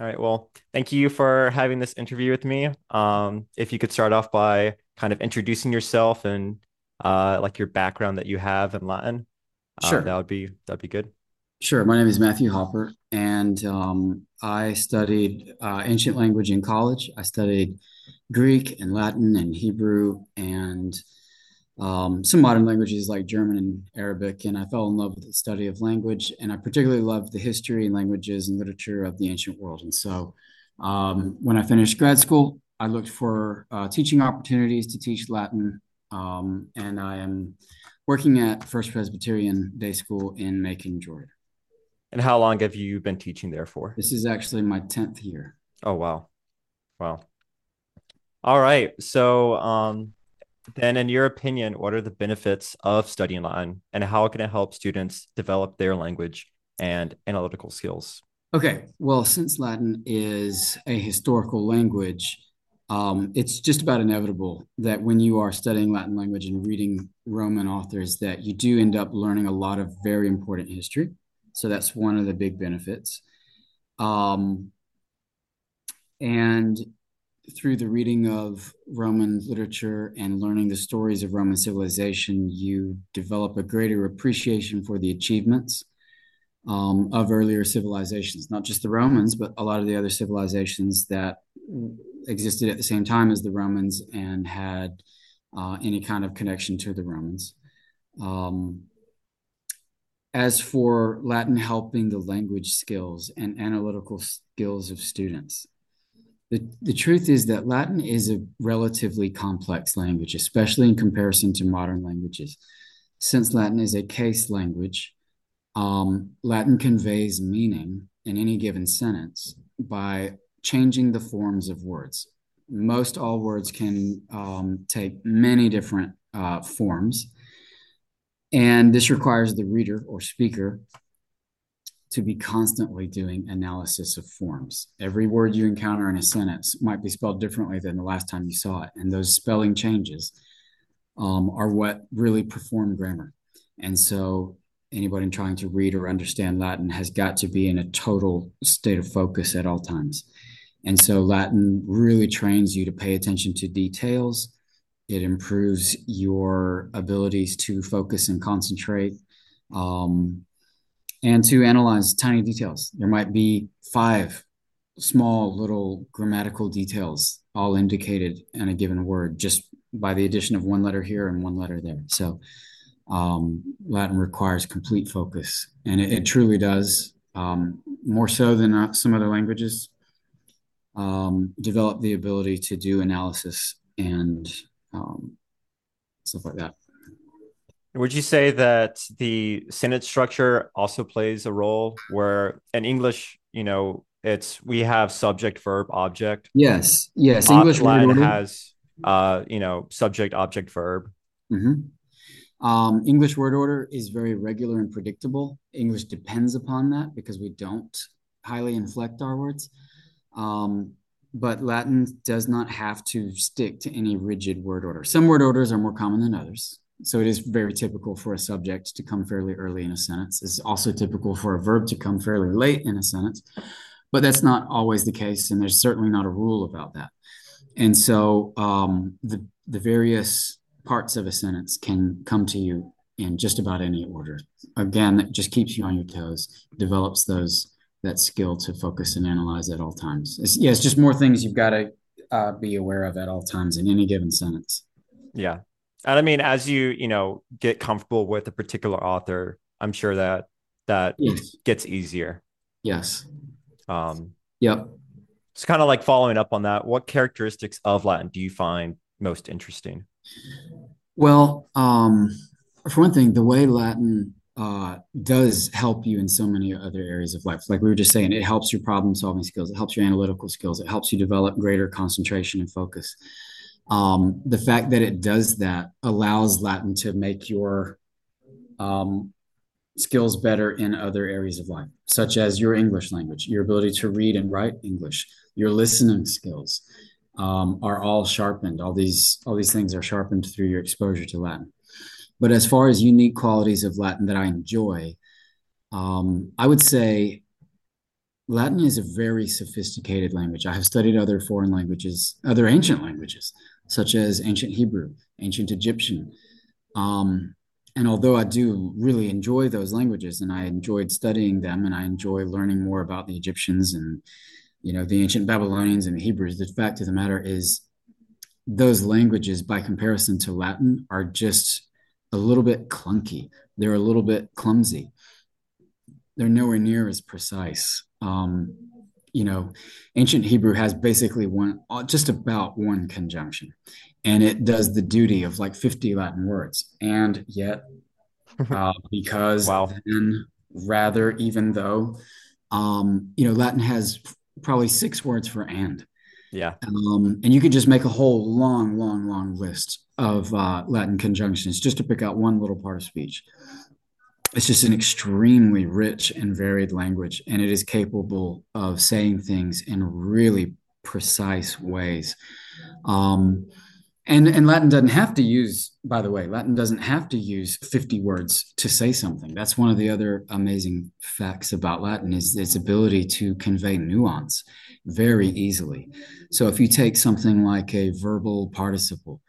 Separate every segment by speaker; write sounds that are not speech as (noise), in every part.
Speaker 1: All right. Well, thank you for having this interview with me. Um, if you could start off by kind of introducing yourself and uh, like your background that you have in Latin, uh,
Speaker 2: Sure.
Speaker 1: that would be that'd be good.
Speaker 2: Sure. My name is Matthew Hopper, and um, I studied uh, ancient language in college. I studied Greek and Latin and Hebrew and um, some modern languages like German and Arabic. And I fell in love with the study of language, and I particularly loved the history and languages and literature of the ancient world. And so um, when I finished grad school, I looked for uh, teaching opportunities to teach Latin, um, and I am working at First Presbyterian Day School in Macon, Georgia.
Speaker 1: And how long have you been teaching there for?
Speaker 2: This is actually my 10th year.
Speaker 1: Oh, wow. Wow. All right. So, um, then in your opinion, what are the benefits of studying Latin and how can it help students develop their language and analytical skills?
Speaker 2: Okay, well, since Latin is a historical language, um, it's just about inevitable that when you are studying Latin language and reading Roman authors, that you do end up learning a lot of very important history. So that's one of the big benefits. Um, and through the reading of Roman literature and learning the stories of Roman civilization, you develop a greater appreciation for the achievements um, of earlier civilizations, not just the Romans, but a lot of the other civilizations that existed at the same time as the Romans and had uh, any kind of connection to the Romans. Um, as for Latin helping the language skills and analytical skills of students, the, the truth is that Latin is a relatively complex language, especially in comparison to modern languages. Since Latin is a case language, um, Latin conveys meaning in any given sentence by changing the forms of words. Most all words can um, take many different uh, forms, and this requires the reader or speaker to be constantly doing analysis of forms. Every word you encounter in a sentence might be spelled differently than the last time you saw it. And those spelling changes um, are what really perform grammar. And so anybody trying to read or understand Latin has got to be in a total state of focus at all times. And so Latin really trains you to pay attention to details. It improves your abilities to focus and concentrate. Um, and to analyze tiny details. There might be five small little grammatical details all indicated in a given word just by the addition of one letter here and one letter there. So um, Latin requires complete focus, and it, it truly does, um, more so than uh, some other languages, um, develop the ability to do analysis and um, stuff like that.
Speaker 1: Would you say that the sentence structure also plays a role where in English, you know, it's we have subject, verb, object.
Speaker 2: Yes, yes. English order.
Speaker 1: has, uh, you know, subject, object, verb.
Speaker 2: Mhm. Um, English word order is very regular and predictable. English depends upon that because we don't highly inflect our words. Um, but Latin does not have to stick to any rigid word order. Some word orders are more common than others. So it is very typical for a subject to come fairly early in a sentence. It's also typical for a verb to come fairly late in a sentence, but that's not always the case, and there's certainly not a rule about that. And so um, the the various parts of a sentence can come to you in just about any order. Again, that just keeps you on your toes, develops those that skill to focus and analyze at all times. It's, yeah, it's just more things you've got to uh, be aware of at all times in any given sentence.
Speaker 1: Yeah. And I mean, as you, you know, get comfortable with a particular author, I'm sure that that
Speaker 2: Yes.
Speaker 1: gets easier.
Speaker 2: Yes.
Speaker 1: Um,
Speaker 2: Yep.
Speaker 1: it's kind of like following up on that. What characteristics of Latin do you find most interesting?
Speaker 2: Well, um, for one thing, the way Latin uh, does help you in so many other areas of life. Like we were just saying, it helps your problem solving skills, it helps your analytical skills, it helps you develop greater concentration and focus. Um, the fact that it does that allows Latin to make your um, skills better in other areas of life, such as your English language, your ability to read and write English, your listening skills um, are all sharpened. All these all these things are sharpened through your exposure to Latin. But as far as unique qualities of Latin that I enjoy, um, I would say Latin is a very sophisticated language. I have studied other foreign languages, other ancient languages, such as ancient Hebrew, ancient Egyptian. Um, and although I do really enjoy those languages and I enjoyed studying them and I enjoy learning more about the Egyptians and you know the ancient Babylonians and the Hebrews, the fact of the matter is those languages by comparison to Latin are just a little bit clunky. They're a little bit clumsy. They're nowhere near as precise. Um, you know, ancient Hebrew has basically one, just about one conjunction, and it does the duty of like 50 Latin words. And yet, (laughs) uh, because
Speaker 1: wow.
Speaker 2: then, rather, even though, um, you know, Latin has probably six words for and.
Speaker 1: Yeah.
Speaker 2: Um, and you could just make a whole long, long, long list of uh, Latin conjunctions just to pick out one little part of speech it's just an extremely rich and varied language, and it is capable of saying things in really precise ways. Um, and, and Latin doesn't have to use, by the way, Latin doesn't have to use 50 words to say something. That's one of the other amazing facts about Latin is its ability to convey nuance very easily. So if you take something like a verbal participle,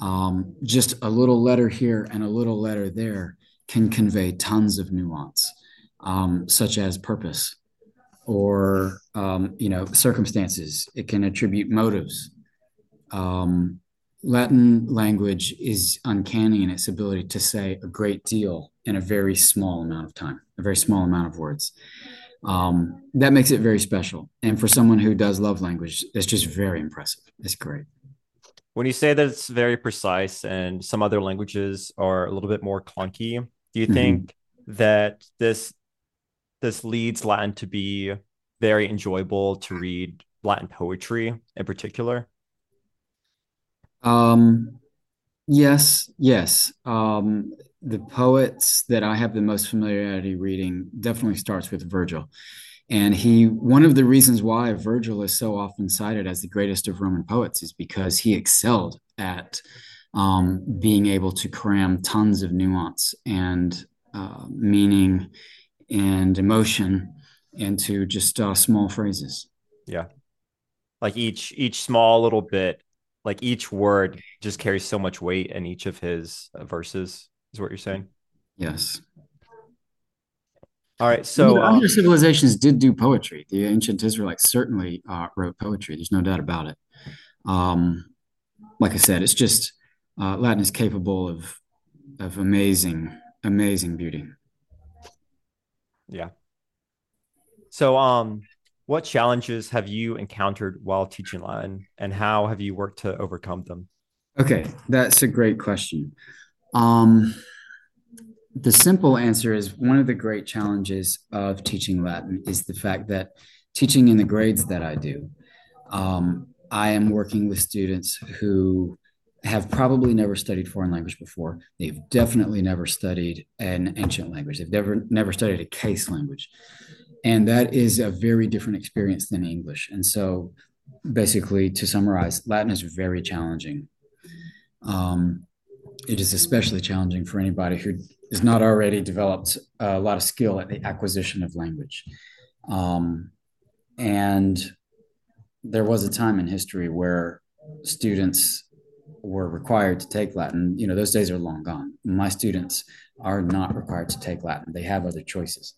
Speaker 2: um, just a little letter here and a little letter there, can convey tons of nuance, um, such as purpose or um, you know circumstances. It can attribute motives. Um, Latin language is uncanny in its ability to say a great deal in a very small amount of time, a very small amount of words. Um, that makes it very special. And for someone who does love language, it's just very impressive. It's great.
Speaker 1: When you say that it's very precise and some other languages are a little bit more clunky, do you mm-hmm. think that this this leads Latin to be very enjoyable to read Latin poetry in particular?
Speaker 2: Um, yes, yes. Um, the poets that I have the most familiarity reading definitely starts with Virgil. And he, one of the reasons why Virgil is so often cited as the greatest of Roman poets is because he excelled at um, being able to cram tons of nuance and uh, meaning and emotion into just uh, small phrases.
Speaker 1: Yeah, like each each small little bit, like each word just carries so much weight in each of his uh, verses. Is what you're saying?
Speaker 2: Yes.
Speaker 1: All right. So
Speaker 2: other um, civilizations did do poetry. The ancient Israelites certainly uh, wrote poetry. There's no doubt about it. Um, like I said, it's just uh, Latin is capable of of amazing, amazing beauty.
Speaker 1: Yeah. So, um, what challenges have you encountered while teaching Latin, and how have you worked to overcome them?
Speaker 2: Okay, that's a great question. Um, the simple answer is one of the great challenges of teaching Latin is the fact that teaching in the grades that I do, um, I am working with students who have probably never studied foreign language before. They've definitely never studied an ancient language. They've never never studied a case language. And that is a very different experience than English. And so basically to summarize, Latin is very challenging. Um, it is especially challenging for anybody who has not already developed a lot of skill at the acquisition of language. Um, and there was a time in history where students were required to take Latin, you know, those days are long gone. My students are not required to take Latin, they have other choices.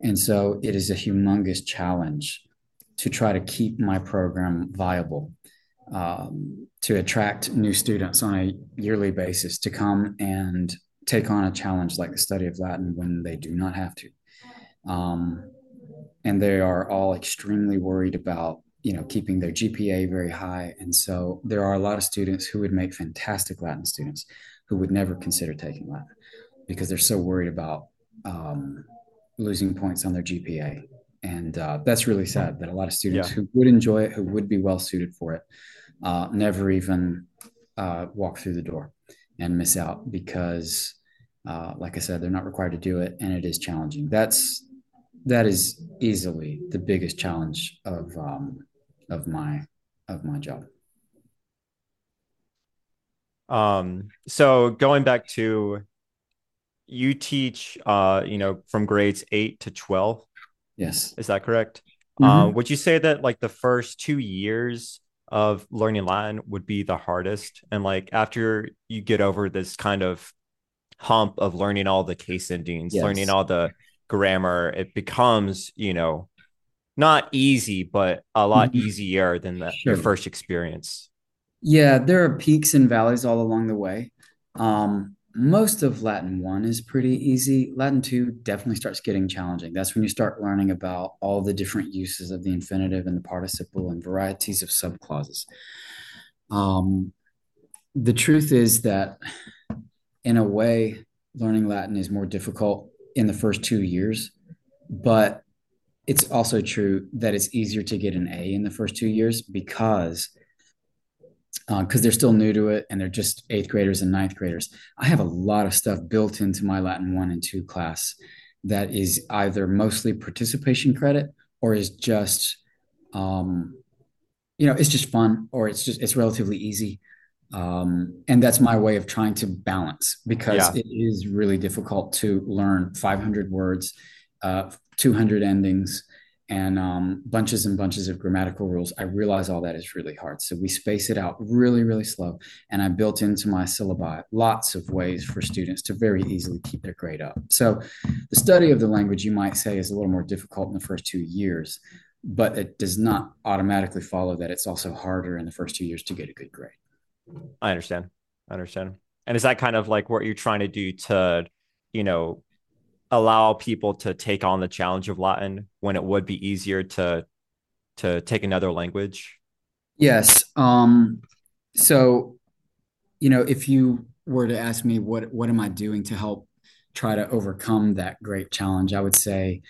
Speaker 2: And so it is a humongous challenge to try to keep my program viable, um, to attract new students on a yearly basis to come and take on a challenge like the study of Latin when they do not have to. Um, and they are all extremely worried about you know keeping their gpa very high. And so there are a lot of students who would make fantastic latin students who would never consider taking latin because they're so worried about um, losing points on their gpa and uh, that's really sad that a lot of students yeah. who would enjoy it who would be well suited for it uh, never even uh, walk through the door and miss out because uh, like i said they're not required to do it and it is challenging. That's that is easily the biggest challenge of um, of my of my job.
Speaker 1: Um, so going back to you teach uh, you know, from grades eight to twelve.
Speaker 2: Yes.
Speaker 1: Is that correct? Um, would you say that like the first two years of learning Latin would be the hardest? And like after you get over this kind of hump of learning all the case endings,
Speaker 2: Yes.
Speaker 1: learning all the grammar, it becomes, you know, not easy, but a lot
Speaker 2: Mhm.
Speaker 1: easier than the, your first experience.
Speaker 2: Yeah, there are peaks and valleys all along the way. Um, most of Latin 1 is pretty easy. Latin 2 definitely starts getting challenging. That's when you start learning about all the different uses of the infinitive and the participle and varieties of subclauses. Um, the truth is that, in a way, learning Latin is more difficult in the first two years, but it's also true that it's easier to get an A in the first two years because because uh, they're still new to it and they're just eighth graders and ninth graders. I have a lot of stuff built into my Latin one and two class that is either mostly participation credit or is just, um, you know, it's just fun or it's just, it's relatively easy. Um, and that's my way of trying to balance because
Speaker 1: Yeah.
Speaker 2: it is really difficult to learn 500 words, uh, 200 endings, and um, bunches and bunches of grammatical rules. I realize all that is really hard. So we space it out really, really slow. And I built into my syllabi lots of ways for students to very easily keep their grade up. So the study of the language, you might say, is a little more difficult in the first two years, but it does not automatically follow that it's also harder in the first two years to get a good grade.
Speaker 1: I understand. I understand. And is that kind of like what you're trying to do to, you know, allow people to take on the challenge of Latin when it would be easier to to take another language?
Speaker 2: Yes. Um, so, you know, if you were to ask me what what am I doing to help try to overcome that great challenge, I would say,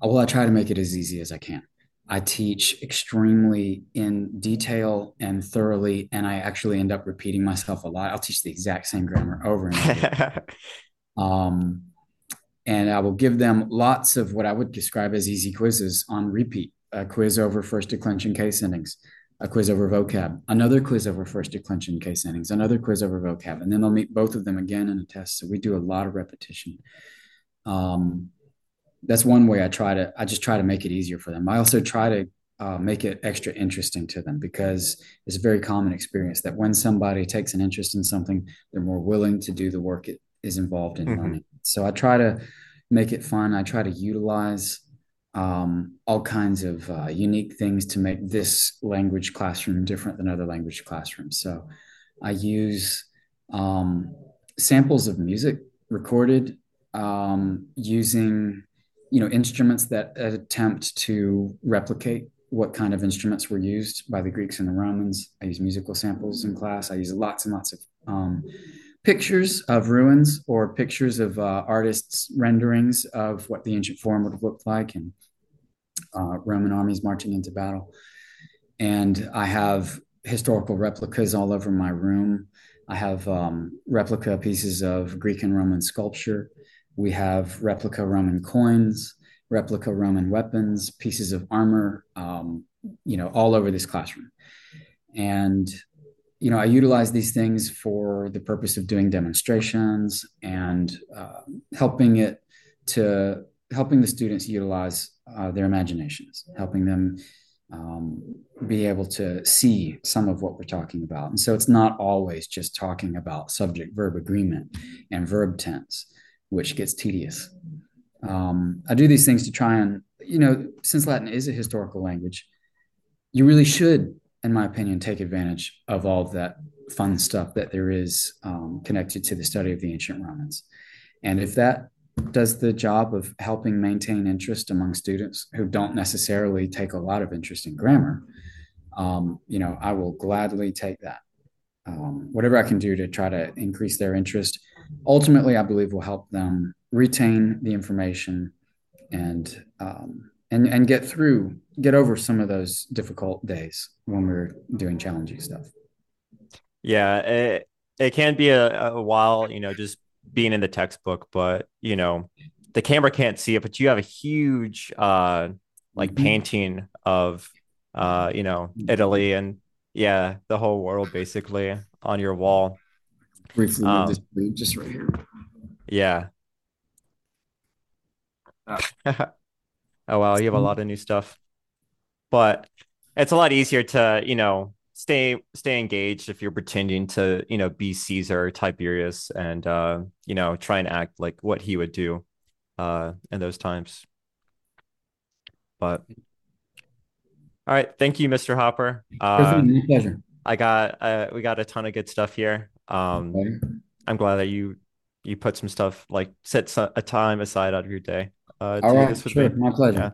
Speaker 2: well, I try to make it as easy as I can. I teach extremely in detail and thoroughly, and I actually end up repeating myself a lot. I'll teach the exact same grammar over and over. (laughs) Um, and I will give them lots of what I would describe as easy quizzes on repeat. A quiz over first declension case endings, a quiz over vocab, another quiz over first declension case endings, another quiz over vocab, and then they'll meet both of them again in a test. So we do a lot of repetition. Um, that's one way I try to. I just try to make it easier for them. I also try to uh, make it extra interesting to them because it's a very common experience that when somebody takes an interest in something, they're more willing to do the work it is involved in
Speaker 1: Mhm.
Speaker 2: learning. So I try to make it fun. I try to utilize um, all kinds of uh, unique things to make this language classroom different than other language classrooms. So I use um, samples of music recorded um, using you know instruments that attempt to replicate what kind of instruments were used by the Greeks and the Romans. I use musical samples in class. I use lots and lots of um, pictures of ruins or pictures of uh, artists' renderings of what the ancient forum would have looked like and uh, Roman armies marching into battle. And I have historical replicas all over my room. I have um, replica pieces of Greek and Roman sculpture. We have replica Roman coins, replica Roman weapons, pieces of armor, um, you know, all over this classroom. And you know, I utilize these things for the purpose of doing demonstrations and uh, helping it to helping the students utilize uh, their imaginations, helping them um, be able to see some of what we're talking about. And so it's not always just talking about subject verb agreement and verb tense, which gets tedious. Um, I do these things to try and, you know, since Latin is a historical language, you really should, in my opinion, take advantage of all of that fun stuff that there is um, connected to the study of the ancient Romans. And if that does the job of helping maintain interest among students who don't necessarily take a lot of interest in grammar, um, you know, I will gladly take that. Um, whatever I can do to try to increase their interest, ultimately, I believe will help them retain the information and um, and and get through, get over some of those difficult days when we're doing challenging stuff.
Speaker 1: Yeah, it, it can be a, a while, you know, just being in the textbook, but you know, the camera can't see it, but you have a huge uh like
Speaker 2: Mhm.
Speaker 1: painting of uh, you know, Italy and yeah, the whole world basically on your wall.
Speaker 2: Briefly,
Speaker 1: Um,
Speaker 2: lead just right here.
Speaker 1: yeah. (laughs) Oh wow, you have a lot of new stuff. but it's a lot easier to you know stay stay engaged if you're pretending to you know be Caesar Tiberius and uh, you know try and act like what he would do uh, in those times. But all right, thank you, Mr. Hopper. Uh,
Speaker 2: pleasure.
Speaker 1: I got uh, we got a ton of good stuff here. Um,
Speaker 2: Okay.
Speaker 1: I'm glad that you you put some stuff like set a time aside out of your day uh,
Speaker 2: All
Speaker 1: with
Speaker 2: sure.
Speaker 1: me.
Speaker 2: My pleasure.
Speaker 1: Yeah.